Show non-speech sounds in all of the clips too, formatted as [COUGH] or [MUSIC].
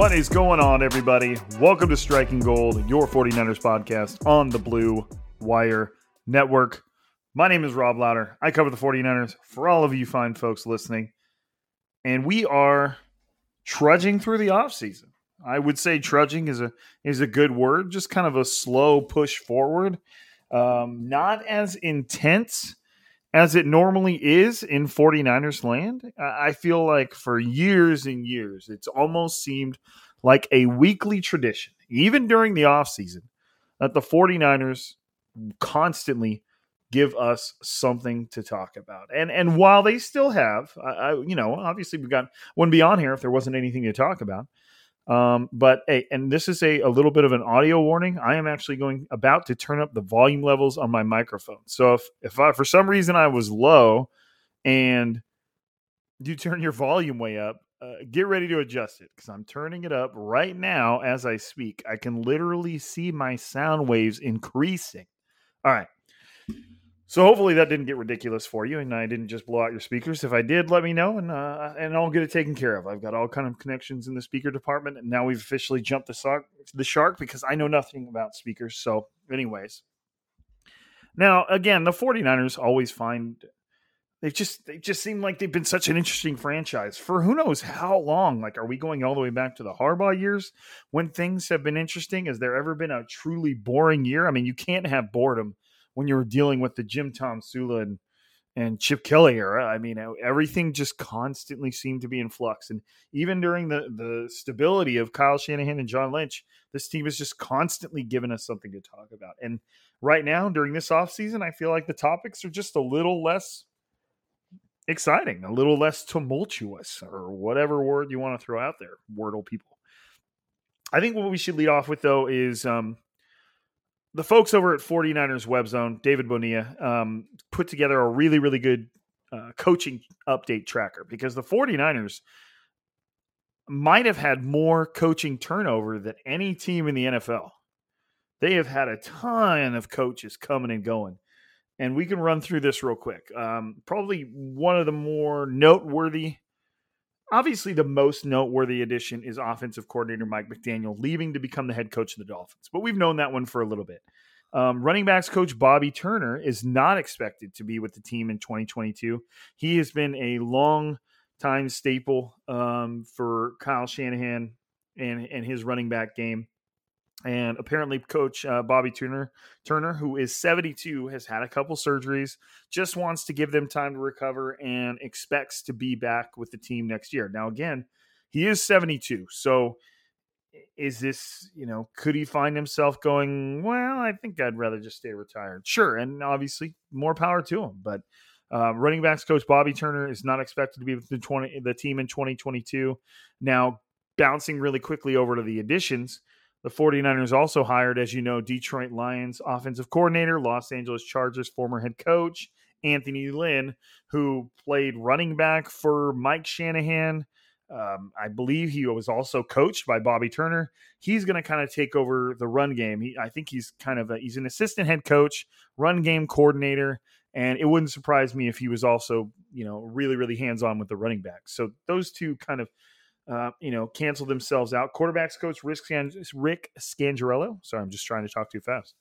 What is going on, everybody? Welcome to Striking Gold, your 49ers podcast on the Blue Wire Network. My name is Rob Louder. I cover the 49ers for all of you fine folks listening. And we are trudging through the offseason. I would say trudging is a is a good word, just kind of a slow push forward. Um, not as intense as it normally is in 49ers land. I feel like for years and years, it's almost seemed like a weekly tradition, even during the offseason, that the 49ers constantly give us something to talk about. And and while they still have, I, I you know, obviously we got wouldn't be on here if there wasn't anything to talk about. Um, but hey, and this is a, a little bit of an audio warning. I am actually going about to turn up the volume levels on my microphone. So if if I, for some reason I was low and you turn your volume way up, uh, get ready to adjust it because I'm turning it up right now as I speak. I can literally see my sound waves increasing. All right. So hopefully that didn't get ridiculous for you, and I didn't just blow out your speakers. If I did, let me know, and uh, and I'll get it taken care of. I've got all kind of connections in the speaker department, and now we've officially jumped the shark, the shark because I know nothing about speakers. So, anyways, now again, the 49ers always find they just they just seem like they've been such an interesting franchise for who knows how long. Like, are we going all the way back to the Harbaugh years when things have been interesting? Has there ever been a truly boring year? I mean, you can't have boredom when you were dealing with the Jim Tomsula and, and Chip Kelly era. I mean, everything just constantly seemed to be in flux. And even during the, the stability of Kyle Shanahan and John Lynch, this team has just constantly given us something to talk about. And right now, during this offseason, I feel like the topics are just a little less exciting, a little less tumultuous, or whatever word you want to throw out there, Wordle people. I think what we should lead off with, though, is um, the folks over at 49ers Web Zone, David Bonilla, um, put together a really, really good uh, coaching update tracker because the 49ers might have had more coaching turnover than any team in the NFL. They have had a ton of coaches coming and going. And we can run through this real quick. Um, probably one of the more noteworthy, obviously, the most noteworthy addition is offensive coordinator Mike McDaniel leaving to become the head coach of the Dolphins. But we've known that one for a little bit. Um, running backs coach Bobby Turner is not expected to be with the team in 2022. He has been a long time staple um, for Kyle Shanahan and, and his running back game. And apparently, Coach uh, Bobby Turner, Turner, who is 72, has had a couple surgeries, just wants to give them time to recover and expects to be back with the team next year. Now, again, he is 72. So, is this, you know, could he find himself going, well, I think I'd rather just stay retired? Sure. And obviously, more power to him. But uh, running backs coach Bobby Turner is not expected to be with the, 20, the team in 2022. Now, bouncing really quickly over to the additions The 49ers also hired, as you know, Detroit Lions offensive coordinator, Los Angeles Chargers former head coach, Anthony Lynn, who played running back for Mike Shanahan. Um, I believe he was also coached by Bobby Turner. He's going to kind of take over the run game. He, I think he's kind of a, he's an assistant head coach, run game coordinator, and it wouldn't surprise me if he was also you know really really hands on with the running back. So those two kind of uh, you know, cancel themselves out. Quarterbacks coach Rick, Rick Scangarello. Sorry, I'm just trying to talk too fast.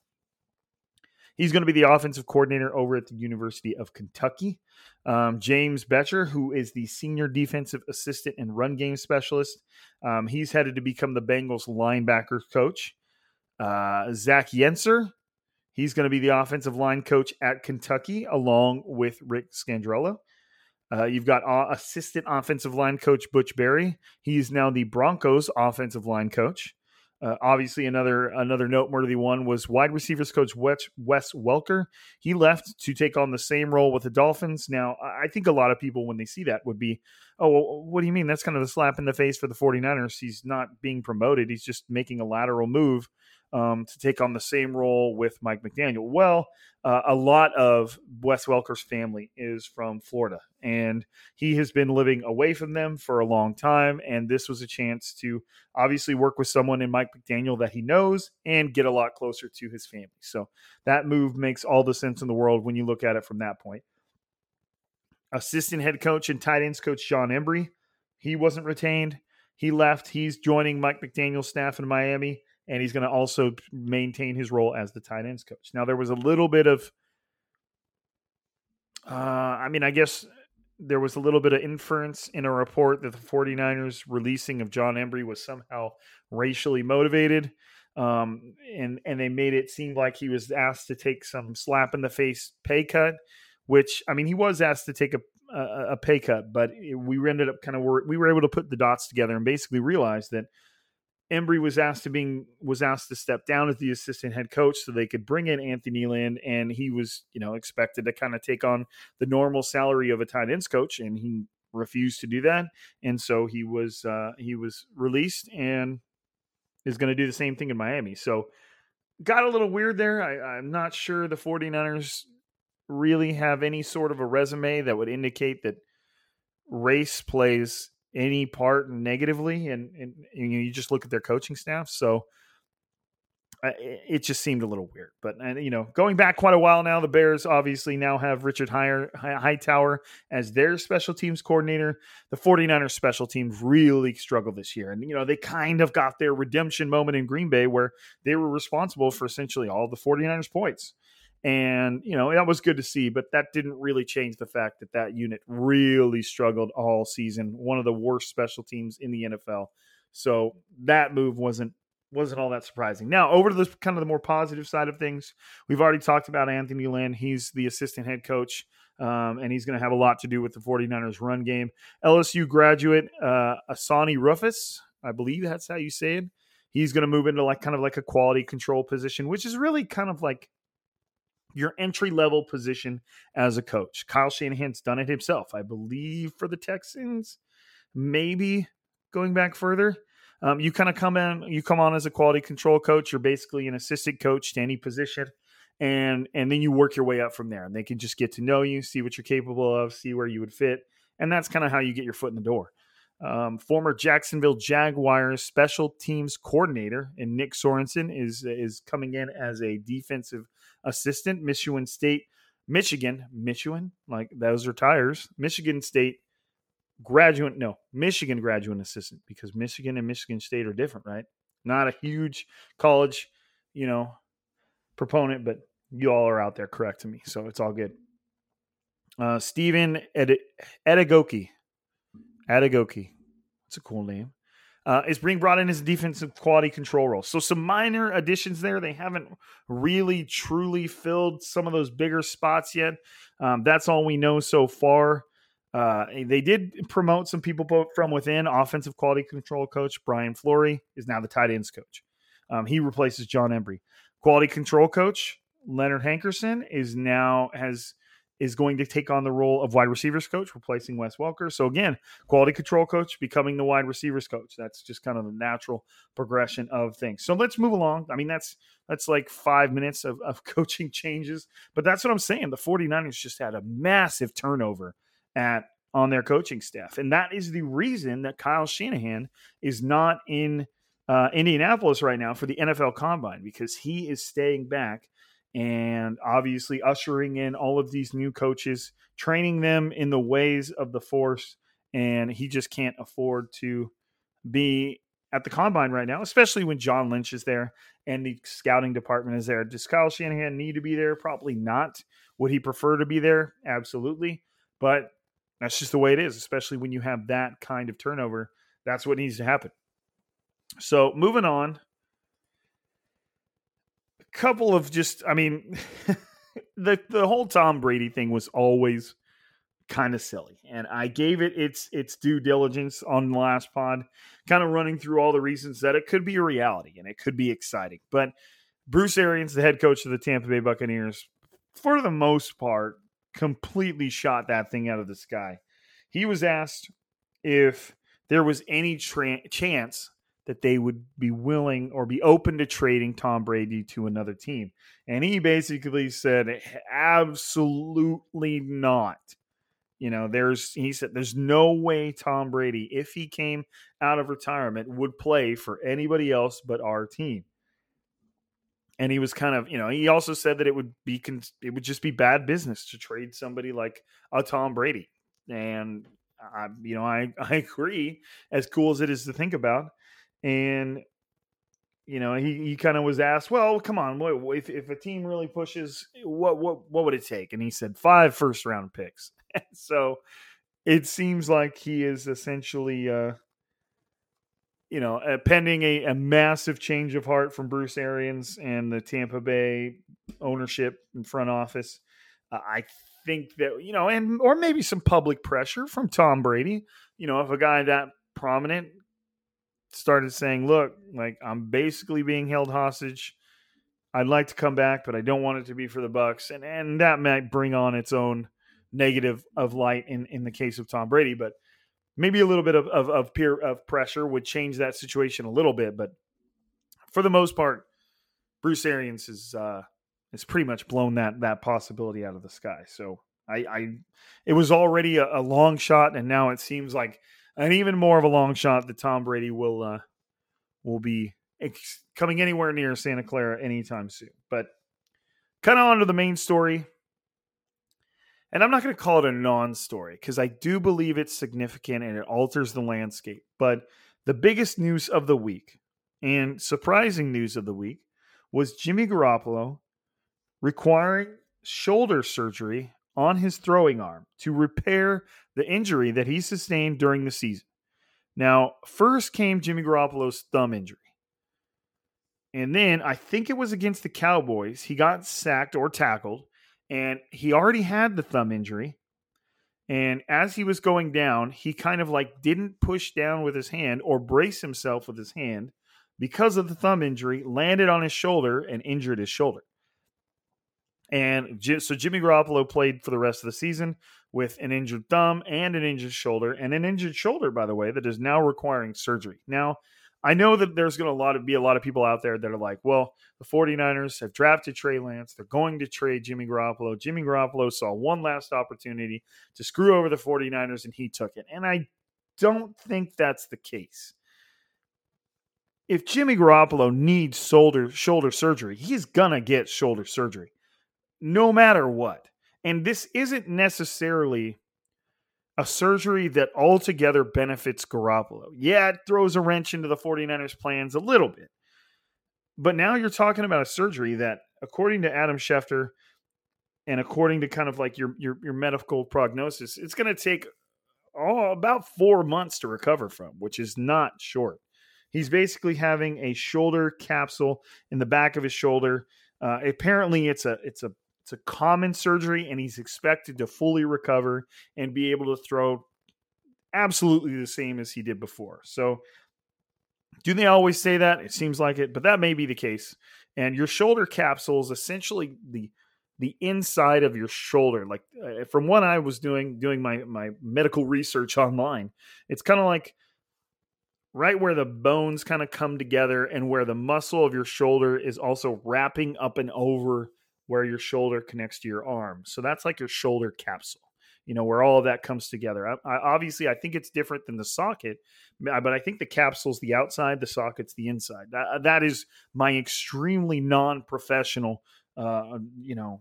He's going to be the offensive coordinator over at the University of Kentucky. Um, James Bettcher, who is the senior defensive assistant and run game specialist, um, he's headed to become the Bengals linebacker coach. Uh, Zach Yenser, he's going to be the offensive line coach at Kentucky, along with Rick Scangarello. Uh, you've got uh, assistant offensive line coach Butch Barry. He's now the Broncos offensive line coach. Uh, obviously, another another noteworthy one was wide receivers coach Wes, Wes Welker. He left to take on the same role with the Dolphins. Now, I think a lot of people, when they see that, would be, oh, well, what do you mean? That's kind of a slap in the face for the 49ers. He's not being promoted, he's just making a lateral move um, to take on the same role with Mike McDaniel. Well, uh, a lot of Wes Welker's family is from Florida, and he has been living away from them for a long time. And this was a chance to obviously work with someone in Mike McDaniel that he knows and get a lot closer to his family. So that move makes all the sense in the world when you look at it from that point. Assistant head coach and tight ends coach Jon Embree, he wasn't retained. He left. He's joining Mike McDaniel's staff in Miami and he's going to also maintain his role as the tight ends coach. Now, there was a little bit of, uh, I mean, I guess there was a little bit of inference in a report that the 49ers releasing of Jon Embree was somehow racially motivated. Um, and and they made it seem like he was asked to take some slap in the face pay cut, which I mean he was asked to take a a, a pay cut, but we ended up kind of we were able to put the dots together and basically realize that Embree was asked to being was asked to step down as the assistant head coach so they could bring in Anthony Lynn, and he was you know expected to kind of take on the normal salary of a tight ends coach, and he refused to do that, and so he was uh, he was released and is going to do the same thing in Miami. So got a little weird there. I, I'm not sure the 49ers really have any sort of a resume that would indicate that race plays any part negatively, and, and, and you just look at their coaching staff. So it just seemed a little weird. But and you know, going back quite a while now, the Bears obviously now have Richard Hightower as their special teams coordinator. The 49ers special teams really struggled this year. And you know, they kind of got their redemption moment in Green Bay where they were responsible for essentially all the 49ers points. And, you know, that was good to see, but that didn't really change the fact that that unit really struggled all season. One of the worst special teams in the NFL. So that move wasn't wasn't all that surprising. Now, over to the kind of the more positive side of things, we've already talked about Anthony Lynn. He's the assistant head coach, um, and he's going to have a lot to do with the 49ers run game. LSU graduate uh, Asani Rufus, I believe that's how you say it. He's going to move into like kind of like a quality control position, which is really kind of like your entry level position as a coach. Kyle Shanahan's done it himself, I believe, for the Texans. Maybe going back further, um, you kind of come in, you come on as a quality control coach. You're basically an assistant coach to any position, and and then you work your way up from there. And they can just get to know you, see what you're capable of, see where you would fit, and that's kind of how you get your foot in the door. Um, former Jacksonville Jaguars special teams coordinator and Nick Sorensen is is coming in as a defensive assistant. Michigan State, Michigan, Michigan, like those are tires. Michigan State graduate, no, Michigan graduate assistant because Michigan and Michigan State are different, right? Not a huge college, you know, proponent, but you all are out there correcting me, so it's all good. Uh, Stephen Ed- Edagoki Adegoke. It's a cool name. Uh, is being brought in as a defensive quality control role. So some minor additions there. They haven't really truly filled some of those bigger spots yet. Um, that's all we know so far. Uh, they did promote some people from within. Offensive quality control coach Brian Fleury is now the tight ends coach. Um, he replaces Jon Embree. Quality control coach Leonard Hankerson is now has is going to take on the role of wide receivers coach, replacing Wes Welker. So again, quality control coach becoming the wide receivers coach. That's just kind of the natural progression of things. So let's move along. I mean, that's that's like five minutes of, of [LAUGHS] coaching changes. But that's what I'm saying. The 49ers just had a massive turnover at on their coaching staff. And that is the reason that Kyle Shanahan is not in uh, Indianapolis right now for the NFL Combine because he is staying back and obviously ushering in all of these new coaches, training them in the ways of the force. And he just can't afford to be at the combine right now, especially when John Lynch is there and the scouting department is there. Does Kyle Shanahan need to be there? Probably not. Would he prefer to be there? Absolutely. But that's just the way it is, especially when you have that kind of turnover. That's what needs to happen. So moving on, couple of just, I mean, [LAUGHS] the the whole Tom Brady thing was always kind of silly, and I gave it its its due diligence on the last pod, kind of running through all the reasons that it could be a reality and it could be exciting. But Bruce Arians, the head coach of the Tampa Bay Buccaneers, for the most part, completely shot that thing out of the sky. He was asked if there was any tra- chance that they would be willing or be open to trading Tom Brady to another team. And he basically said, absolutely not. You know, there's, he said, there's no way Tom Brady, if he came out of retirement, would play for anybody else but our team. And he was kind of, you know, he also said that it would be, it would just be bad business to trade somebody like a Tom Brady. And, I, you know, I, [LAUGHS] I agree, as cool as it is to think about and you know he, he kind of was asked well come on if, if a team really pushes what what what would it take? And he said five first round picks. [LAUGHS] So it seems like he is essentially uh you know uh, pending a, a massive change of heart from bruce arians and the tampa bay ownership and front office. Uh, i think that you know and or maybe some public pressure from tom brady. You know if a guy that prominent started saying, "Look, like I'm basically being held hostage. I'd like to come back, but I don't want it to be for the Bucks." And and that might bring on its own negative of light in in the case of Tom Brady, but maybe a little bit of of, of peer of pressure would change that situation a little bit. But for the most part, Bruce Arians is uh, has pretty much blown that that possibility out of the sky. So I, I it was already a, a long shot, and now it seems like and even more of a long shot that Tom Brady will uh, will be ex- coming anywhere near Santa Clara anytime soon. But kind of on to the main story. And I'm not going to call it a non story because I do believe it's significant and it alters the landscape. But the biggest news of the week and surprising news of the week was Jimmy Garoppolo requiring shoulder surgery on his throwing arm to repair the injury that he sustained during the season. Now, first came Jimmy Garoppolo's thumb injury. And then I think it was against the Cowboys. He got sacked or tackled, and he already had the thumb injury. And as he was going down, he kind of like didn't push down with his hand or brace himself with his hand because of the thumb injury, landed on his shoulder and injured his shoulder. And so Jimmy Garoppolo played for the rest of the season with an injured thumb and an injured shoulder, and an injured shoulder, by the way, that is now requiring surgery. Now, I know that there's going to a lot of, be a lot of people out there that are like, well, the 49ers have drafted Trey Lance. They're going to trade Jimmy Garoppolo. Jimmy Garoppolo saw one last opportunity to screw over the 49ers, and he took it. And I don't think that's the case. If Jimmy Garoppolo needs shoulder shoulder surgery, he's gonna get shoulder surgery no matter what. And this isn't necessarily a surgery that altogether benefits Garoppolo. Yeah, it throws a wrench into the 49ers' plans a little bit. But now you're talking about a surgery that, according to Adam Schefter, and according to kind of like your your, your medical prognosis, it's going to take oh, about four months to recover from, which is not short. He's basically having a shoulder capsule in the back of his shoulder. Uh, apparently, it's a it's a it's a common surgery, and he's expected to fully recover and be able to throw absolutely the same as he did before. So, do they always say that? It seems like it, but that may be the case. And your shoulder capsule is essentially the the inside of your shoulder. Like uh, from what I was doing, doing my my medical research [LAUGHS] online, it's kind of like right where the bones kind of come together and where the muscle of your shoulder is also wrapping up and over where your shoulder connects to your arm. So that's like your shoulder capsule you know where all of that comes together. I, I, obviously i think it's different than the socket but i think the capsule's the outside the socket's the inside. That, that is my extremely non-professional uh, you know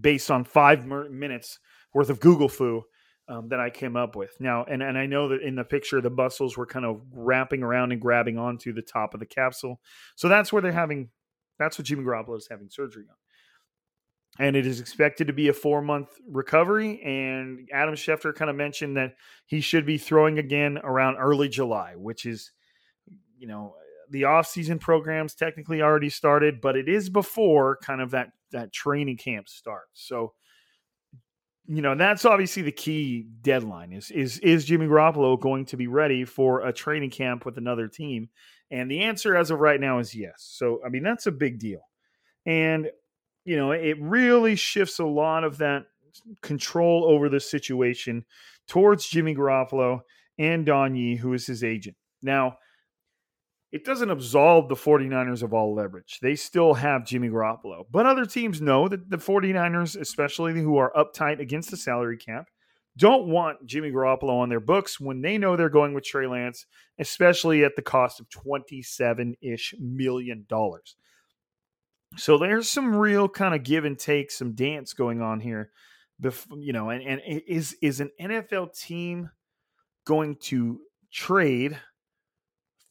based on five minutes worth of google foo um, that i came up with. Now and, and i know that in the picture the muscles were kind of wrapping around and grabbing onto the top of the capsule. So that's where they're having that's what jimmy garoppolo is having surgery on and it is expected to be a four month recovery. And Adam Schefter kind of mentioned that he should be throwing again around early July, which is, you know, the off-season programs technically already started, but it is before kind of that that training camp starts. So, you know, that's obviously the key deadline is is is Jimmy Garoppolo going to be ready for a training camp with another team? And the answer as of right now is yes. So, I mean, that's a big deal. And you know, it really shifts a lot of that control over the situation towards Jimmy Garoppolo and Don Yee, who is his agent. Now, it doesn't absolve the 49ers of all leverage. They still have Jimmy Garoppolo. But other teams know that the 49ers, especially who are uptight against the salary cap, don't want Jimmy Garoppolo on their books when they know they're going with Trey Lance, especially at the cost of 27 ish million dollars. So there's some real kind of give and take, some dance going on here. Bef- you know, and, and is is an NFL team going to trade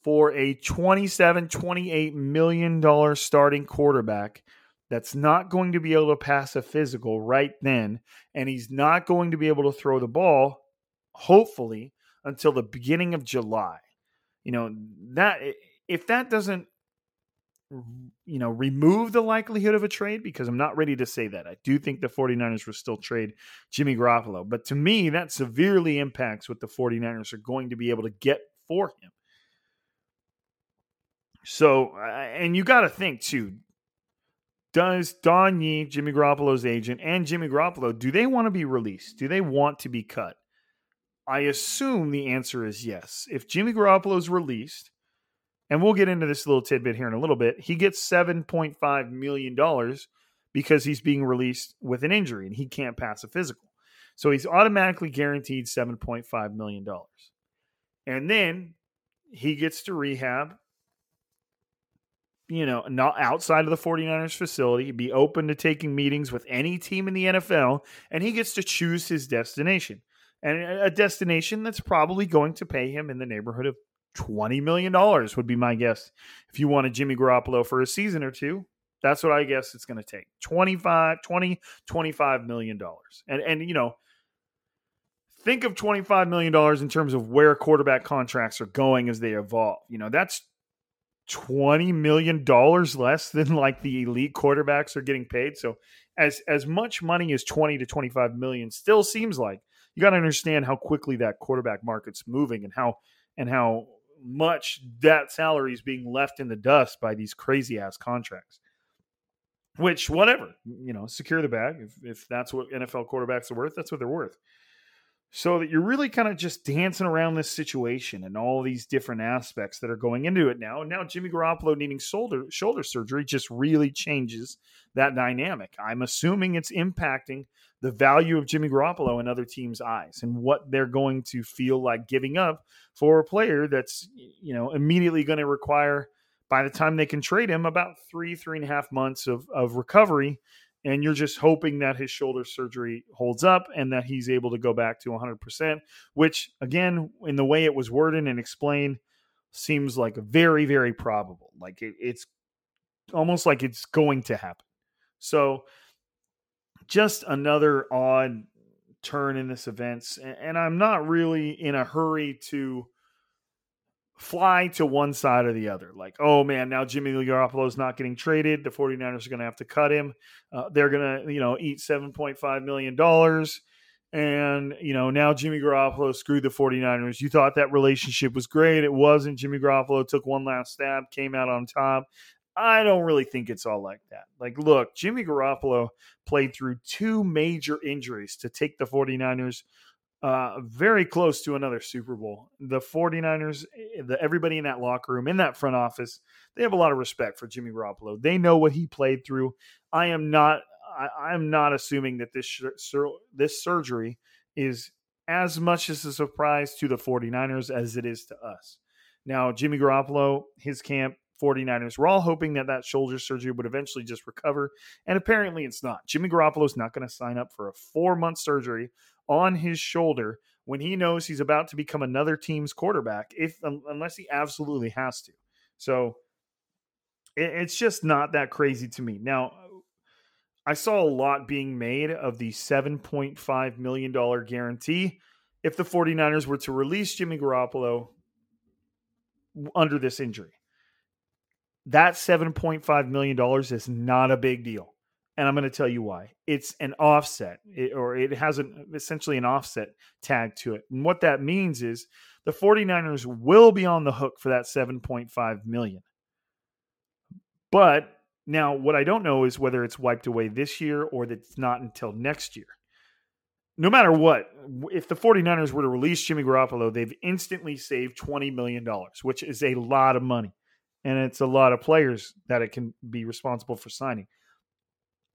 for a 27 28 million dollar starting quarterback that's not going to be able to pass a physical right then and he's not going to be able to throw the ball hopefully until the beginning of July. You know, that if that doesn't you know, remove the likelihood of a trade because I'm not ready to say that. I do think the 49ers will still trade Jimmy Garoppolo. But to me, that severely impacts what the 49ers are going to be able to get for him. So, and you got to think too, does Don Yee, Jimmy Garoppolo's agent, and Jimmy Garoppolo, do they want to be released? Do they want to be cut? I assume the answer is yes. If Jimmy Garoppolo is released, and we'll get into this little tidbit here in a little bit. He gets $7.5 million because he's being released with an injury and he can't pass a physical. So he's automatically guaranteed $7.5 million. And then he gets to rehab, you know, not outside of the 49ers facility, be open to taking meetings with any team in the NFL, and he gets to choose his destination. And a destination that's probably going to pay him in the neighborhood of $20 million would be my guess. If you want a Jimmy Garoppolo for a season or two, that's what I guess it's going to take 25, 20, 25 million dollars. And, and, you know, think of $25 million in terms of where quarterback contracts are going as they evolve. You know, that's $20 million less than like the elite quarterbacks are getting paid. So as, as much money as 20 to 25 million still seems like you got to understand how quickly that quarterback market's moving and how, and how much that salary is being left in the dust by these crazy ass contracts. Which, whatever, you know, secure the bag. If, if that's what NFL quarterbacks are worth, that's what they're worth. So that you're really kind of just dancing around this situation and all these different aspects that are going into it now. And now Jimmy Garoppolo needing shoulder shoulder surgery just really changes that dynamic. I'm assuming it's impacting the value of Jimmy Garoppolo in other teams' eyes and what they're going to feel like giving up for a player that's you know immediately going to require by the time they can trade him about three three and a half months of, of recovery and you're just hoping that his shoulder surgery holds up and that he's able to go back to 100% which again in the way it was worded and explained seems like very very probable. Like it, it's almost like it's going to happen. So just another odd turn in this events and i'm not really in a hurry to fly to one side or the other. Like oh man now jimmy garoppolo is not getting traded. The 49ers are going to have to cut him. Uh, they're going to you know eat 7.5 million dollars. And you know now jimmy garoppolo screwed the 49ers. You thought that relationship was great. It wasn't. Jimmy garoppolo took one last stab came out on top. I don't really think it's all like that. Like, look, Jimmy Garoppolo played through two major injuries to take the 49ers uh, very close to another Super Bowl. The 49ers, eh, the, everybody in that locker room, in that front office, they have a lot of respect for Jimmy Garoppolo. They know what he played through. I am not I, am not assuming that this sur- this surgery is as much as a surprise to the 49ers as it is to us. Now, Jimmy Garoppolo, his camp, 49ers, we're all hoping that that shoulder surgery would eventually just recover. And apparently it's not. Jimmy Garoppolo is not going to sign up for a four month surgery on his shoulder when he knows he's about to become another team's quarterback, if unless he absolutely has to. So it, it's just not that crazy to me. Now, I saw a lot being made of the $7.5 million guarantee if the 49ers were to release Jimmy Garoppolo under this injury. That $7.5 million is not a big deal. And I'm going to tell you why. It's an offset, hmm. it, or it has an, essentially an offset tag to it. And what that means is the 49ers will be on the hook for that 7.5 million. But now, what I don't know is whether it's wiped away this year or that it's not until next year. No matter what, if the 49ers were to release Jimmy Garoppolo, they've instantly saved $20 million, which is a lot of money. And it's a lot of players that it can be responsible for signing.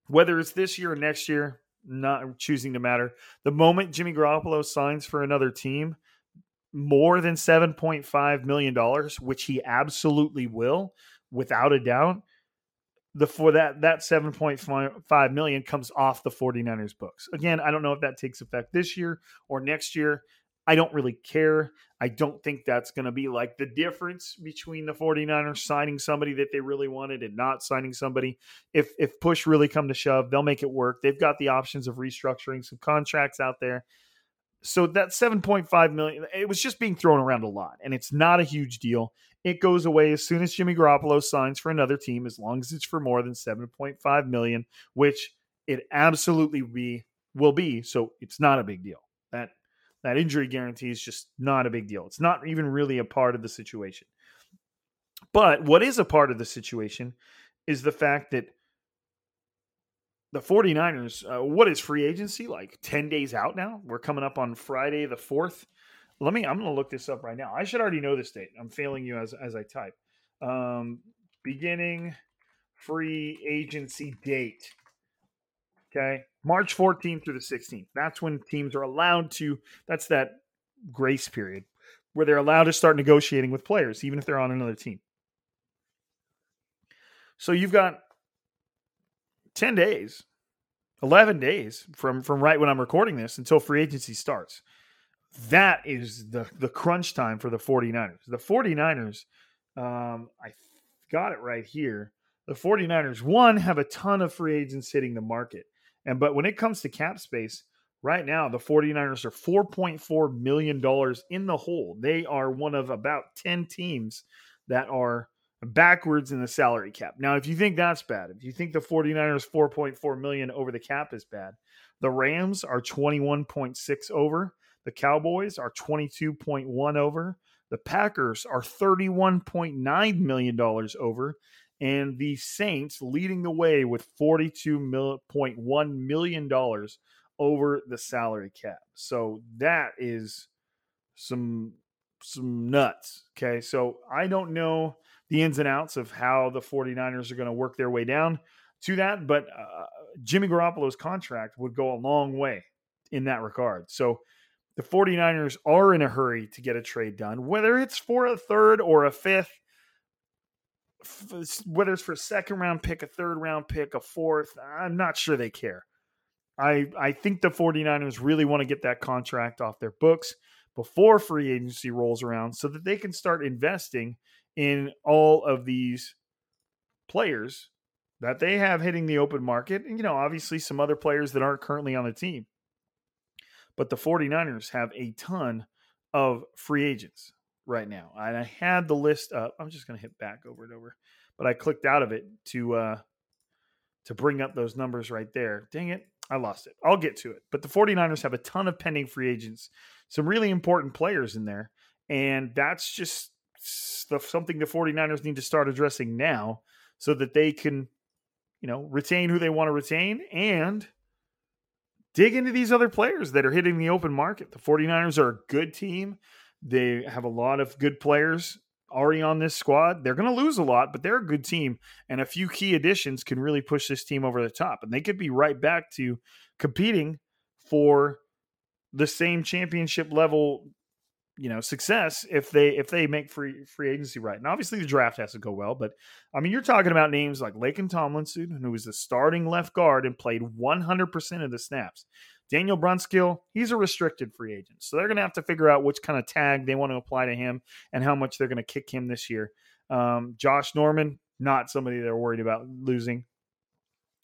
Whether it's this year or next year, not choosing to matter. The moment Jimmy Garoppolo signs for another team, more than $7.5 million, which he absolutely will, without a doubt, the for that that 7.5 million comes off the 49ers books. Again, I don't know if that takes effect this year or next year. I don't really care. I don't think that's going to be like the difference between the 49ers signing somebody that they really wanted and not signing somebody. If if push really come to shove, they'll make it work. They've got the options of restructuring some contracts out there. So that 7.5 million, it was just being thrown around a lot and it's not a huge deal. It goes away as soon as Jimmy Garoppolo signs for another team, as long as it's for more than 7.5 million, which it absolutely be will be. So it's not a big deal. That that injury guarantee is just not a big deal. It's not even really a part of the situation. But what is a part of the situation is the fact that the 49ers, uh, what is free agency like 10 days out now? We're coming up on Friday the 4th. Let me, I'm going to look this up right now. I should already know this date. I'm failing you as, as I type. Um, beginning free agency date. Okay. March 14th through the 16th. That's when teams are allowed to, that's that grace period where they're allowed to start negotiating with players, even if they're on another team. So you've got 10 days, 11 days from, from right when I'm recording this until free agency starts that is the the crunch time for the 49ers. The 49ers, um, I got it right here. The 49ers, one, have a ton of free agents hitting the market. And but when it comes to cap space, right now the 49ers are $4.4 million in the hole. They are one of about 10 teams that are backwards in the salary cap. Now, if you think that's bad, if you think the 49ers 4.4 million over the cap is bad, the Rams are 21.6 over. The Cowboys are 22.1 over. The Packers are $31.9 million over. And the Saints leading the way with $42.1 million over the salary cap. So that is some some nuts. Okay. So I don't know the ins and outs of how the 49ers are going to work their way down to that, but uh, Jimmy Garoppolo's contract would go a long way in that regard. So the 49ers are in a hurry to get a trade done, whether it's for a third or a fifth, whether it's for a second round pick, a third round pick, a fourth. I'm not sure they care. I, I think the 49ers really want to get that contract off their books before free agency rolls around so that they can start investing in all of these players that they have hitting the open market. And, you know, obviously some other players that aren't currently on the team. But the 49ers have a ton of free agents right now. And I had the list up. I'm just going to hit back over and over. But I clicked out of it to uh to bring up those numbers right there. Dang it. I lost it. I'll get to it. But the 49ers have a ton of pending free agents, some really important players in there. And that's just something the 49ers need to start addressing now so that they can, you know, retain who they want to retain and dig into these other players that are hitting the open market. The 49ers are a good team. They have a lot of good players already on this squad. They're going to lose a lot, but they're a good team. And a few key additions can really push this team over the top. And they could be right back to competing for the same championship level you know success if they if they make free free agency right. And obviously the draft has to go well, but I mean you're talking about names like Laken Tomlinson, who was the starting left guard and played 100% of the snaps. Daniel Brunskill, he's a restricted free agent. So they're going to have to figure out which kind of tag they want to apply to him and how much they're going to kick him this year. Um, Josh Norman, not somebody they're worried about losing.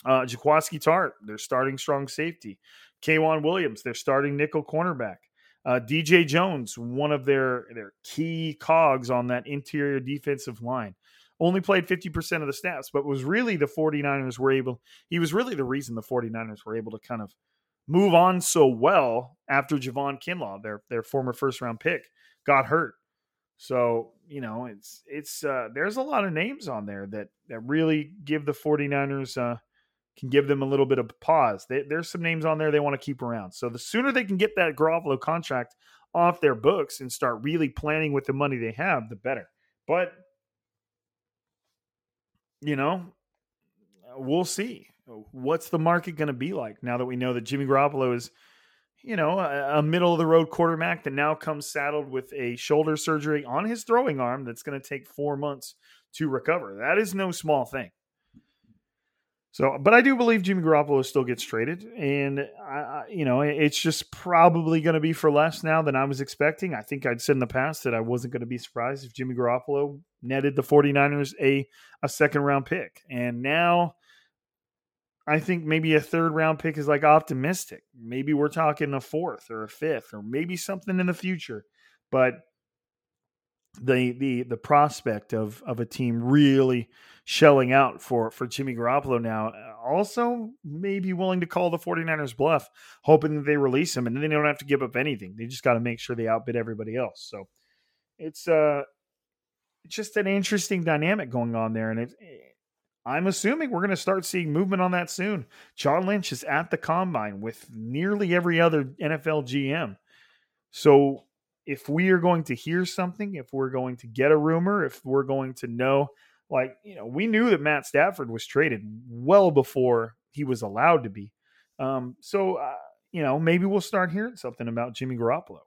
Uh, Jaquiski Tartt, they're starting strong safety. K'Waun Williams, they're starting nickel cornerback. Uh, DJ Jones, one of their, their key cogs on that interior defensive line, only played 50% of the snaps, but was really the 49ers were able, he was really the reason the 49ers were able to kind of move on so well after Javon Kinlaw, their their former first round pick, got hurt. So, you know, it's it's uh there's a lot of names on there that that really give the 49ers uh can give them a little bit of pause. They, there's some names on there they want to keep around. So the sooner they can get that Garoppolo contract off their books and start really planning with the money they have, the better. But you know, we'll see what's the market going to be like now that we know that Jimmy Garoppolo is, you know, a, a middle of the road quarterback that now comes saddled with a shoulder surgery on his throwing arm that's going to take four months to recover. That is no small thing. So, but I do believe Jimmy Garoppolo still gets traded, and I, you know, it's just probably going to be for less now than I was expecting. I think I'd said in the past that I wasn't going to be surprised if Jimmy Garoppolo netted the 49ers a a second round pick, and now I think maybe a third round pick is like optimistic. Maybe we're talking a fourth or a fifth or maybe something in the future. But the the the prospect of of a team really shelling out for for Jimmy Garoppolo now uh, also maybe willing to call the 49ers bluff hoping that they release him and then they don't have to give up anything. They just got to make sure they outbid everybody else. So it's uh just an interesting dynamic going on there and it I'm assuming we're going to start seeing movement on that soon. John Lynch is at the combine with nearly every other NFL GM. So if we are going to hear something, if we're going to get a rumor, if we're going to know, like, you know, we knew that Matt Stafford was traded well before he was allowed to be. Um, so, uh, you know, maybe we'll start hearing something about Jimmy Garoppolo.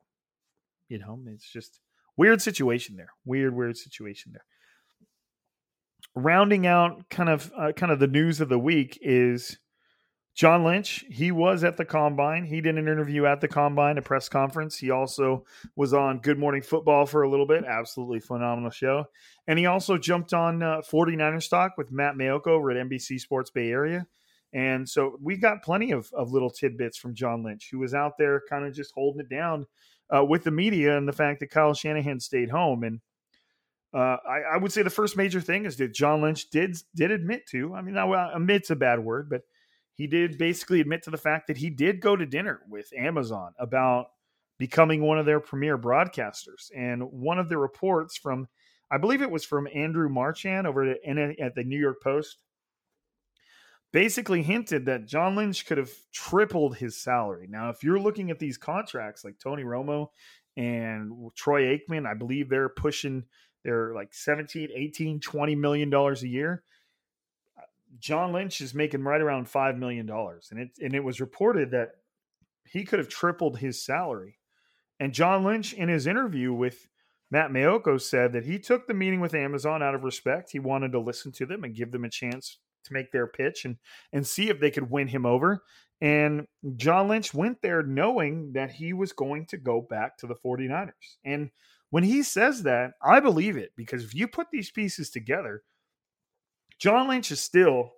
You know, it's just weird situation there. Weird, weird situation there rounding out kind of uh, kind of the news of the week is John Lynch. He was at the combine. He did an interview at the combine, a press conference. He also was on Good Morning Football for a little bit. Absolutely phenomenal show. And he also jumped on uh, 49ers Talk with Matt Maiocco over at NBC Sports Bay Area. And so we got plenty of, of little tidbits from John Lynch, who was out there kind of just holding it down uh, with the media and the fact that Kyle Shanahan stayed home. And uh, I, I, would say the first major thing is that John Lynch did did admit to. I mean, now admit's a bad word, but he did basically admit to the fact that he did go to dinner with Amazon about becoming one of their premier broadcasters. And one of the reports from, I believe it was from Andrew Marchand over at, at the New York Post, basically hinted that John Lynch could have tripled his salary. Now, if you're looking at these contracts like Tony Romo and Troy Aikman, I believe they're pushing they're like 17, 18, 20 million dollars a year. Uh, John Lynch is making right around five million dollars, and it and it was reported that he could have tripled his salary. And John Lynch, in his interview with Matt Maiocco, said that he took the meeting with Amazon out of respect. He wanted to listen to them and give them a chance to make their pitch and and see if they could win him over. And John Lynch went there knowing that he was going to go back to the 49ers. And when he says that, I believe it because if you put these pieces together, John Lynch is still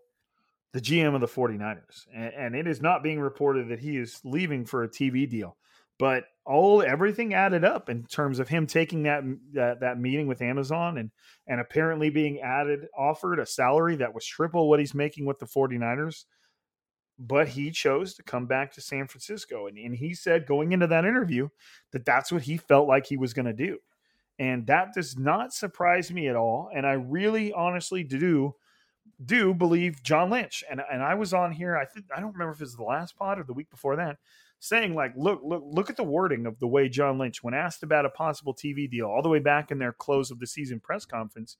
the GM of the 49ers. And, and, it is not being reported that he is leaving for a TV deal. But all everything added up in terms of him taking that that, meeting with Amazon and and apparently being added offered a salary that was triple what he's making with the 49ers but he chose to come back to San Francisco. And, and he said going into that interview that that's what he felt like he was going to do. And that does not surprise me at all. And I really honestly do do believe John Lynch. And and I was on here, I think I don't remember if it was the last pod or the week before that, saying like, look, look, look at the wording of the way John Lynch, when asked about a possible TV deal, all the way back in their close of the season press conference,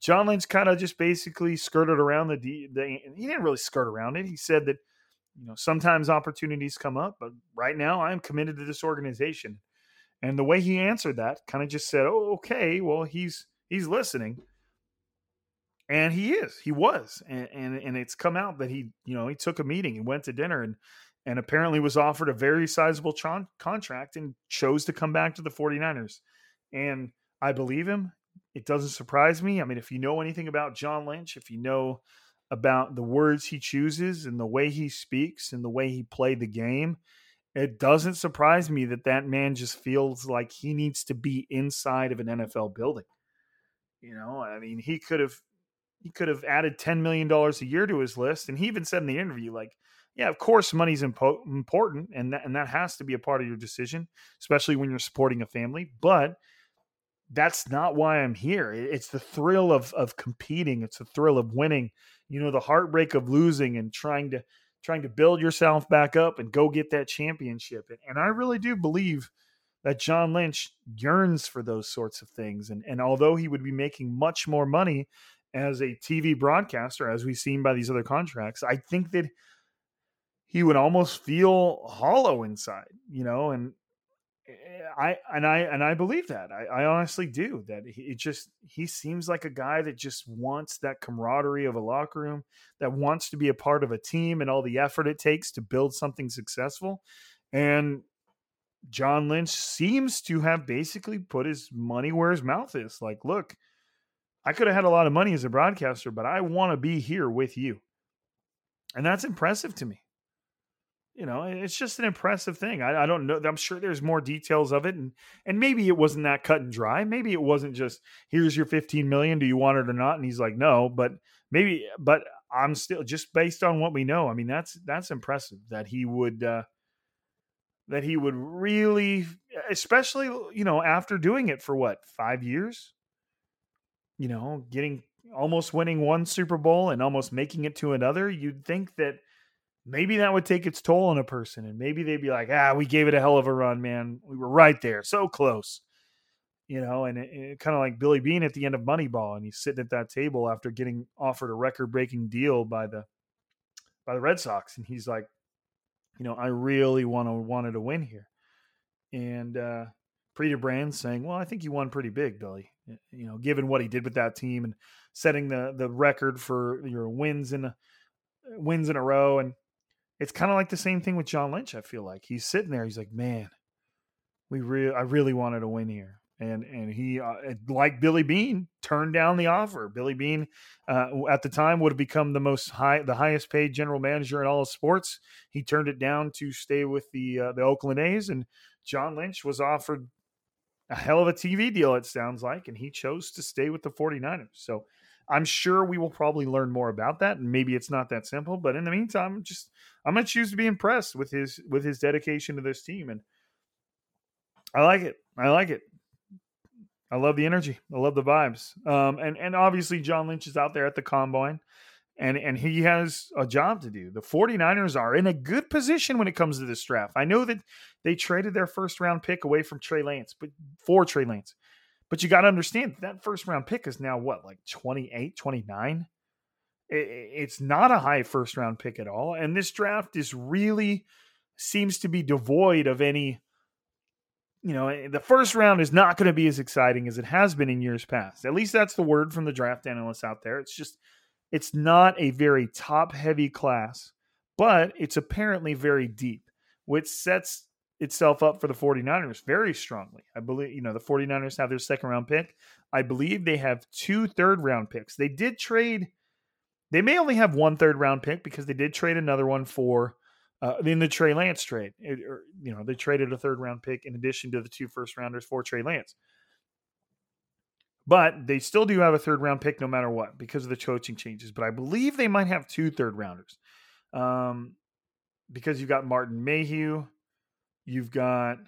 John Lynch kind of just basically skirted around the, the he didn't really skirt around it. He said that you know sometimes opportunities come up, but right now I am committed to this organization. And the way he answered that kind of just said, "Oh, okay, well he's he's listening." and he is he was and, and, and it's come out that he you know he took a meeting he went to dinner and and apparently was offered a very sizable contract and chose to come back to the 49ers and i believe him it doesn't surprise me i mean if you know anything about john lynch if you know about the words he chooses and the way he speaks and the way he played the game it doesn't surprise me that that man just feels like he needs to be inside of an nfl building you know i mean he could have he could have added $10 million a year to his list. And he even said in the interview, like, yeah, of course, money's impo- important, and that, and that has to be a part of your decision, especially when you're supporting a family. But that's not why I'm here. It's the thrill of of competing. It's the thrill of winning. You know, the heartbreak of losing and trying to trying to build yourself back up and go get that championship. And, and I really do believe that John Lynch yearns for those sorts of things. And and although he would be making much more money as a TV broadcaster, as we've seen by these other contracts, I think that he would almost feel hollow inside, you know, and Eh, I and I and I believe that. I, I honestly do that. He just he seems like a guy that just wants that camaraderie of a locker room, that wants to be a part of a team and all the effort it takes to build something successful. And John Lynch seems to have basically put his money where his mouth is. Like, look, I could have had a lot of money as a broadcaster, but I want to be here with you. And that's impressive to me. You know, it's just an impressive thing. I, I, don't know. I'm sure there's more details of it, and and maybe it wasn't that cut and dry. Maybe it wasn't just here's your 15 million. Do you want it or not? And he's like, no. But maybe. But I'm still just based on what we know. I mean, that's that's impressive that he would uh, that he would really, especially you know after doing it for what five years, you know, getting almost winning one Super Bowl and almost making it to another, you'd think that maybe that would take its toll on a person and maybe they'd be like, ah, we gave it a hell of a run, man. We were right there, so close. You know, and it, it kind of like Billy Beane at the end of Moneyball, and he's sitting at that table after getting offered a record-breaking deal by the by the Red Sox, and he's like, you know, I really want to wanted to win here, and uh, Peter Brand saying, "Well, I think you won pretty big, Billy. You know, given what he did with that team and setting the the record for your wins in a, wins in a row." And it's kind of like the same thing with John Lynch. I feel like he's sitting there. He's like, "Man, we really, I really wanted to win here." And and he, uh, like Billy Beane turned down the offer. Billy Beane uh, at the time, would have become the most high, the highest paid general manager in all of sports. He turned it down to stay with the uh, the Oakland A's, and John Lynch was offered a hell of a TV deal, it sounds like, and he chose to stay with the 49ers. So I'm sure we will probably learn more about that, and maybe it's not that simple. But in the meantime, just I'm gonna choose to be impressed with his with his dedication to this team, and I like it. I like it. I love the energy. I love the vibes. Um, and and obviously John Lynch is out there at the combine and and he has a job to do. The 49ers are in a good position when it comes to this draft. I know that they traded their first round pick away from Trey Lance, but for Trey Lance. But you got to understand that first round pick is now what, like 28, 29? It's not a high first round pick at all. And this draft is really seems to be devoid of any you know, eh, the first round is not going to be as exciting as it has been in years past. At least that's the word from the draft analysts out there. It's just it's not a very top heavy class, but it's apparently very deep, which sets itself up for the 49ers very strongly. I believe, you know, the 49ers have their second round pick. I believe they have two third round picks. They did trade, they may only have one third round pick because they did trade another one for. Uh, in the Trey Lance trade, it, or, you know, they traded a third round pick in addition to the two first rounders for Trey Lance. But they still do have a third round pick no matter what because of the coaching changes. But I believe they might have two third rounders. Um, because you've got Martin Mayhew, you've got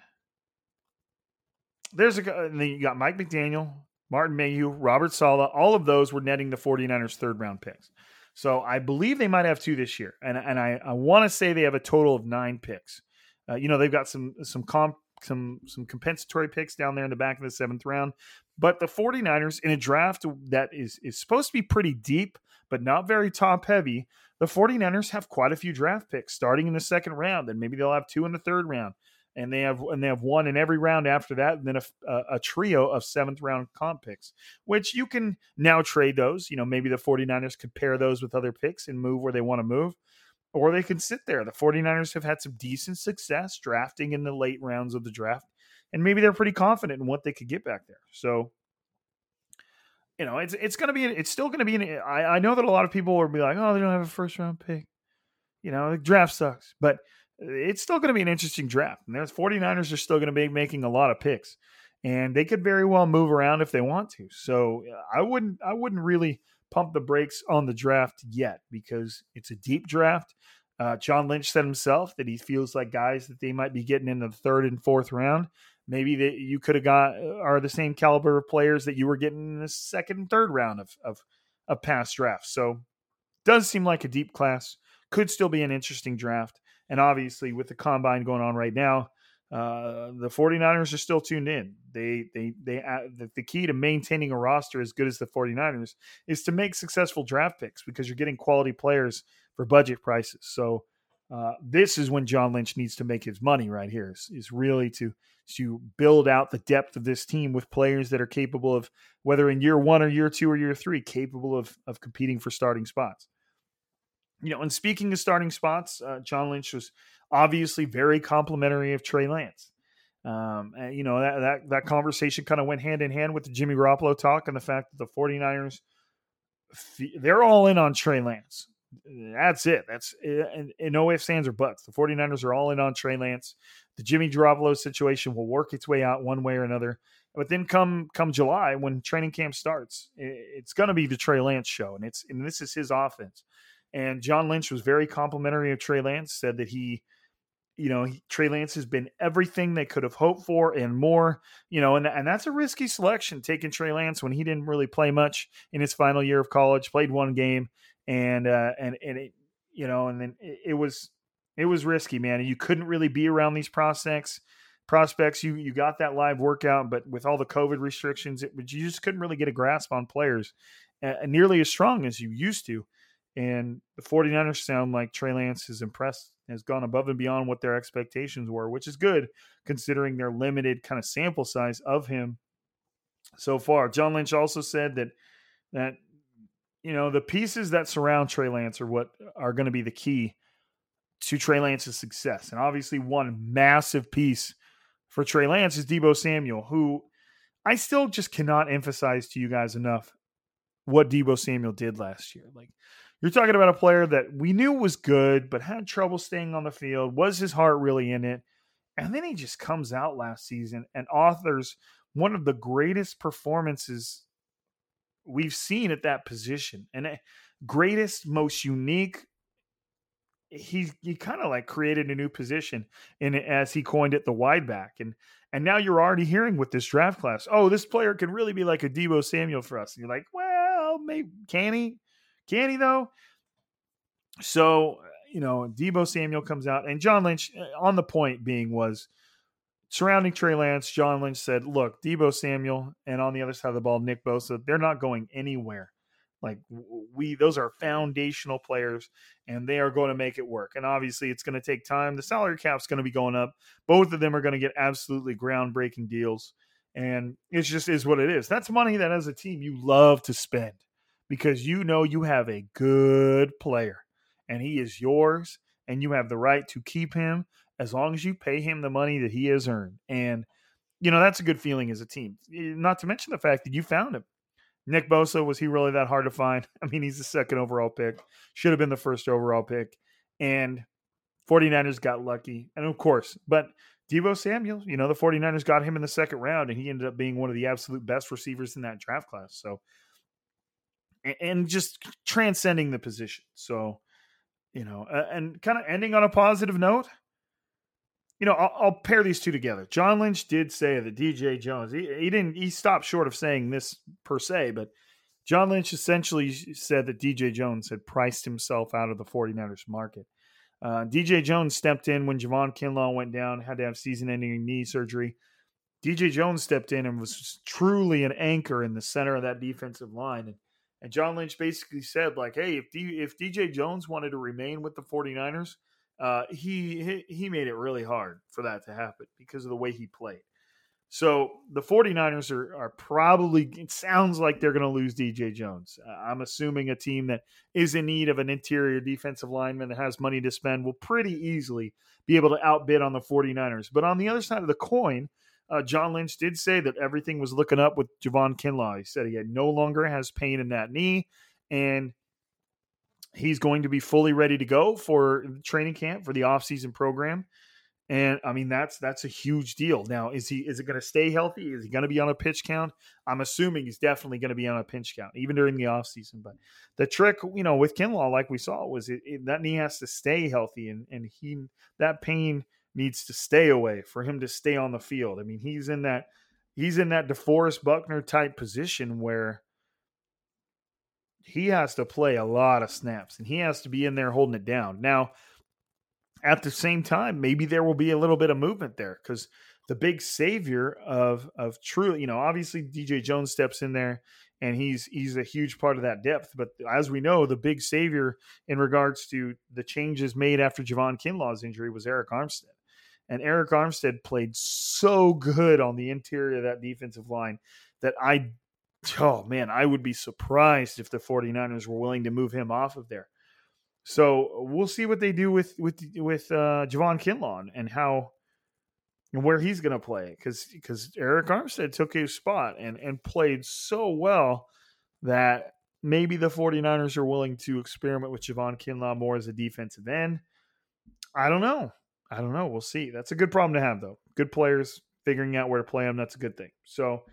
there's a and then you got Mike McDaniel, Martin Mayhew, Robert Saleh. All of those were netting the 49ers third round picks. So I believe they might have two this year, and and I, I want to say they have a total of nine picks. Uh, you know they've got some some comp some some compensatory picks down there in the back of the seventh round, but the 49ers in a draft that is is supposed to be pretty deep but not very top heavy. The 49ers have quite a few draft picks starting in the second round, and maybe they'll have two in the third round and they have and they have one in every round after that, and then a, a, trio of seventh round comp picks, which you can now trade those. You know, maybe the 49ers could pair those with other picks and move where they want to move, or they can sit there. The 49ers have had some decent success drafting in the late rounds of the draft, and maybe they're pretty confident in what they could get back there. So you know, it's it's to be it's still to be. An, I I know that a lot of people will be like, oh, they don't have a first round pick. You know, the draft sucks, but it's still going to be an interesting draft. And there's 49ers are still going to be making a lot of picks. And they could very well move around if they want to. So I wouldn't I wouldn't really pump the brakes on the draft yet because it's a deep draft. Uh, John Lynch said himself that he feels like guys that they might be getting in the third and fourth round, maybe that you could have got uh, are the same caliber of players that you were getting in the second and third round of of, of past drafts. So does seem like a deep class. Could still be an interesting draft. And obviously, with the combine going on right now, uh, the 49ers are still tuned in. They, they, they, uh, the, the, key to maintaining a roster as good as the 49ers is to make successful draft picks because you're getting quality players for budget prices. So, uh, this is when John Lynch needs to make his money right here is, is really to, to build out the depth of this team with players that are capable of, whether in year one or year two or year three, capable of, of competing for starting spots you know, and speaking of starting spots, uh, John Lynch was obviously very complimentary of Trey Lance. Um, and, you know, that, that, that conversation kind of went hand in hand with the Jimmy Garoppolo talk and the fact that the 49ers, they're all in on Trey Lance. That's it. That's eh, and, and no ifs, ands, or buts. The 49ers are all in on Trey Lance. The Jimmy Garoppolo situation will work its way out one way or another. But then come come July when training camp starts, it's going to be the Trey Lance show, and it's and this is his offense. And John Lynch was very complimentary of Trey Lance, said that he, you know, he, Trey Lance has been everything they could have hoped for and more, you know, and, and that's a risky selection taking Trey Lance when he didn't really play much in his final year of college, played one game and, uh, and, and it, you know, and then it, it was, it was risky, man. You couldn't really be around these prospects prospects you you got that live workout but with all the covid restrictions it you just couldn't really get a grasp on players uh, nearly as strong as you used to and the 49ers sound like Trey Lance is impressed, has gone above and beyond what their expectations were, which is good considering their limited kind of sample size of him so far. John Lynch also said that that you know the pieces that surround Trey Lance are what are going to be the key to Trey Lance's success. And obviously, one massive piece for Trey Lance is Deebo Samuel, who I still just cannot emphasize to you guys enough what Deebo Samuel did last year. Like you're talking about a player that we knew was good, but had trouble staying on the field. Was his heart really in it? And then he just comes out last season and authors one of the greatest performances we've seen at that position and eh, greatest, most unique. He he kind of like created a new position in as he coined it the wide back and and now you're already hearing with this draft class, oh, this player could really be like a Deebo Samuel for us. And you're like, well, maybe can he? Can he though? So you know, Deebo Samuel comes out, and John Lynch uh, on the point being was surrounding Trey Lance. John Lynch said, "Look, Deebo Samuel, and on the other side of the ball, Nick Bosa, they're not going anywhere. Like we, those are foundational players, and they are going to make it work. And obviously, it's going to take time. The salary cap's going to be going up. Both of them are going to get absolutely groundbreaking deals." And it just is what it is. That's money that as a team you love to spend because you know you have a good player and he is yours and you have the right to keep him as long as you pay him the money that he has earned. And, you know, that's a good feeling as a team. Not to mention the fact that you found him. Nick Bosa, was he really that hard to find? [LAUGHS] I mean, he's the second overall pick, should have been the first overall pick. And 49ers got lucky. And of course, but Deebo Samuel, you know, the 49ers got him in the second round and he ended up being one of the absolute best receivers in that draft class. So and just transcending the position. So, you know, and kind of ending on a positive note. You know, I'll, I'll, pair these two together. John Lynch did say that DJ Jones, he, he didn't, he stopped short of saying this per se, but John Lynch essentially said that DJ Jones had priced himself out of the 49ers market. Uh, DJ Jones stepped in when Javon Kinlaw went down, had to have season ending knee surgery. DJ Jones stepped in and was truly an anchor in the center of that defensive line. And, and John Lynch basically said, like, hey, if, D, if DJ Jones wanted to remain with the 49ers, uh, he, he made it really hard for that to happen because of the way he played. So the 49ers are, are probably, it sounds like they're going to lose DJ Jones. Uh, I'm assuming a team that is in need of an interior defensive lineman that has money to spend will pretty easily be able to outbid on the 49ers. But on the other side of the coin, uh, John Lynch did say that everything was looking up with Javon Kinlaw. He said he had no longer has pain in that knee and he's going to be fully ready to go for training camp for the offseason program. And I mean that's that's a huge deal. Now, is he is it going to stay healthy? Is he going to be on a pitch count? I'm assuming he's definitely going to be on a pitch count, even during the offseason. But the trick, you know, with Kinlaw, like we saw, was it, it, that knee has to stay healthy, and and he that pain needs to stay away for him to stay on the field. I mean, he's in that he's in that DeForest Buckner type position where he has to play a lot of snaps and he has to be in there holding it down. Now, at the same time, maybe there will be a little bit of movement there because the big savior of of truly, you know, obviously DJ Jones steps in there and he's he's a huge part of that depth. But as we know, the big savior in regards to the changes made after Javon Kinlaw's injury was Arik Armstead. And Arik Armstead played so good on the interior of that defensive line that I oh man, I would be surprised if the 49ers were willing to move him off of there. So we'll see what they do with with with uh, Javon Kinlaw and how and where he's going to play because because Arik Armstead took his spot and and played so well that maybe the 49ers are willing to experiment with Javon Kinlaw more as a defensive end. I don't know. I don't know. We'll see. That's a good problem to have though. Good players figuring out where to play them. That's a good thing. So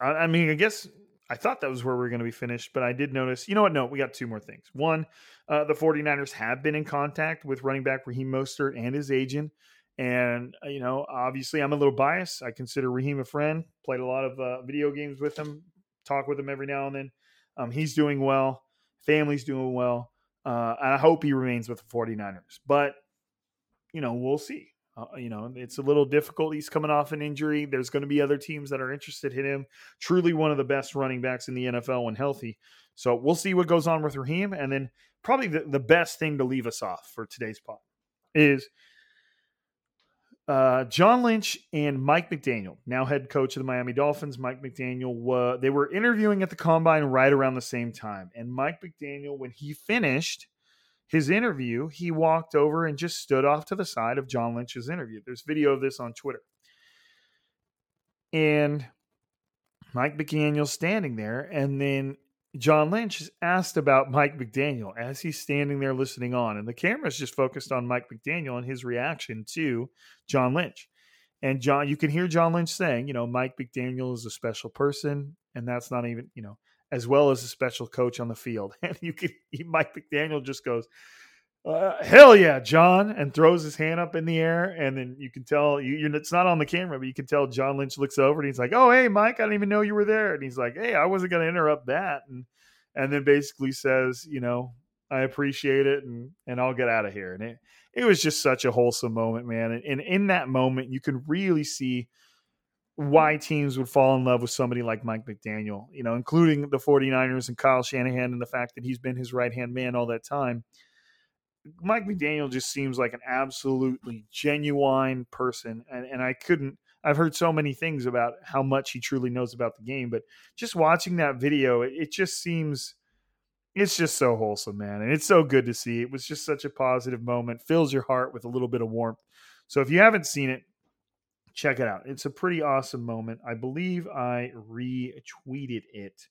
I, I mean, I guess I thought that was where we were going to be finished, but I did notice, you know what? No, we got two more things. One, uh, the 49ers have been in contact with running back Raheem Mostert and his agent. And, uh, you know, obviously I'm a little biased. I consider Raheem a friend, played a lot of uh, video games with him, talk with him every now and then. Um, he's doing well, family's doing well. Uh, and I hope he remains with the 49ers. But, you know, we'll see. Uh, you know, it's a little difficult. He's coming off an injury. There's going to be other teams that are interested in him. Truly one of the best running backs in the NFL when healthy. So we'll see what goes on with Raheem. And then probably the, the best thing to leave us off for today's pod is uh, John Lynch and Mike McDaniel, now head coach of the Miami Dolphins. Mike McDaniel, uh, they were interviewing at the combine right around the same time. And Mike McDaniel, when he finished, his interview, he walked over and just stood off to the side of John Lynch's interview. There's video of this on Twitter. And Mike McDaniel standing there, and then John Lynch is asked about Mike McDaniel as he's standing there listening on, and the camera's just focused on Mike McDaniel and his reaction to John Lynch. And John, you can hear John Lynch saying, you know, Mike McDaniel is a special person, and that's not even, you know, as well as a special coach on the field. [LAUGHS] And you can, Mike McDaniel just goes, uh, hell yeah, John, and throws his hand up in the air. And then you can tell you, it's not on the camera, but you can tell John Lynch looks over and he's like, oh, hey, Mike, I didn't even know you were there. And he's like, hey, I wasn't going to interrupt that. And, and then basically says, you know, I appreciate it and, and I'll get out of here. And it, it was just such a wholesome moment, man. And, and in that moment, you can really see – why teams would fall in love with somebody like Mike McDaniel, you know, including the 49ers and Kyle Shanahan and the fact that he's been his right hand man all that time. Mike McDaniel just seems like an absolutely genuine person. And, and I couldn't, I've heard so many things about how much he truly knows about the game, but just watching that video, it, it just seems, it's just so wholesome, man. And it's so good to see. It was just such a positive moment, fills your heart with a little bit of warmth. So if you haven't seen it, check it out. It's a pretty awesome moment. I believe I retweeted it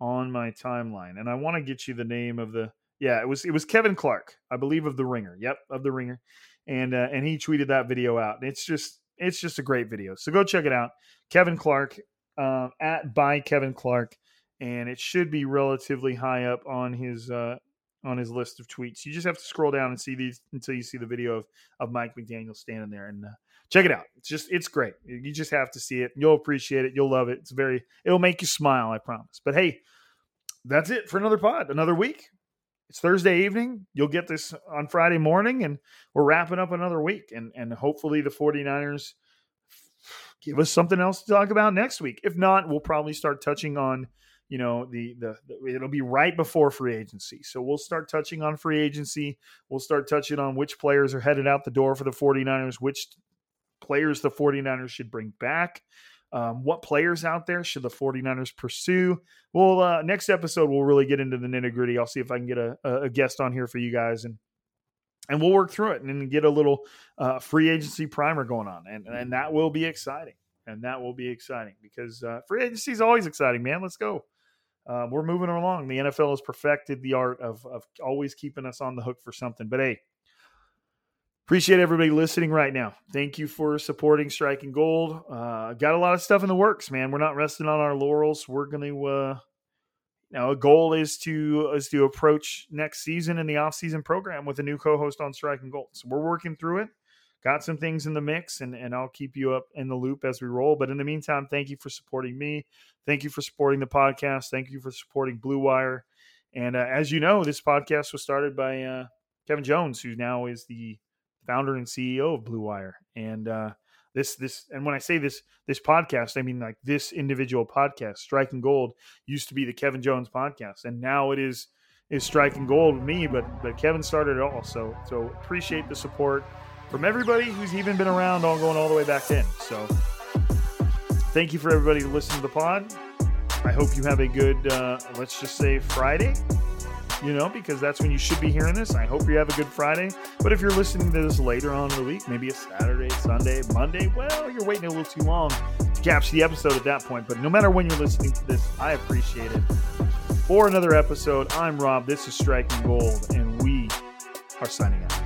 on my timeline, and I want to get you the name of the. Yeah, it was it was Kevin Clark, I believe, of the Ringer. Yep, of the Ringer, and uh, and he tweeted that video out. It's just it's just a great video. So go check it out. Kevin Clark uh, at by Kevin Clark, and it should be relatively high up on his uh, on his list of tweets. You just have to scroll down and see these until you see the video of of Mike McDaniel standing there and uh, check it out. It's just it's great. You just have to see it. You'll appreciate it. You'll love it. It's very it'll make you smile, I promise. But hey, that's it for another pod, another week. It's Thursday evening. You'll get this on Friday morning and we're wrapping up another week and and hopefully the 49ers give us something else to talk about next week. If not, we'll probably start touching on you know the, the, the it'll be right before free agency so we'll start touching on free agency we'll start touching on which players are headed out the door for the 49ers which players the 49ers should bring back. Um, what players out there should the 49ers pursue? Well uh, next episode we'll really get into the nitty gritty i'll see if i can get a, a guest on here for you guys and and we'll work through it and get a little uh, free agency primer going on. And, and that will be exciting. And that will be exciting because uh, free agency is always exciting man. Let's go. Uh, we're moving along. The NFL has perfected the art of, of always keeping us on the hook for something. But hey, appreciate everybody listening right now. Thank you for supporting Striking Gold. Uh, got a lot of stuff in the works, man. We're not resting on our laurels. We're going to, uh, know, a goal is to is to approach next season in the off season program with a new co-host on Striking Gold. So we're working through it got some things in the mix and, and I'll keep you up in the loop as we roll. But in the meantime, thank you for supporting me. Thank you for supporting the podcast. Thank you for supporting Blue Wire. And uh, as you know, this podcast was started by uh, Kevin Jones, who now is the founder and CEO of Blue Wire. And uh, this this and when I say this this podcast, I mean like this individual podcast, Striking Gold, used to be the Kevin Jones podcast, and now it is is Striking Gold with me. But but Kevin started it all, so so appreciate the support from everybody who's even been around, all going all the way back then. So, thank you for everybody to listen to the pod. I hope you have a good, uh, let's just say Friday, you know, because that's when you should be hearing this. I hope you have a good Friday. But if you're listening to this later on in the week, maybe a Saturday, Sunday, Monday, well, you're waiting a little too long to capture the episode at that point. But no matter when you're listening to this, I appreciate it. For another episode, I'm Rob. This is Striking Gold, and we are signing out.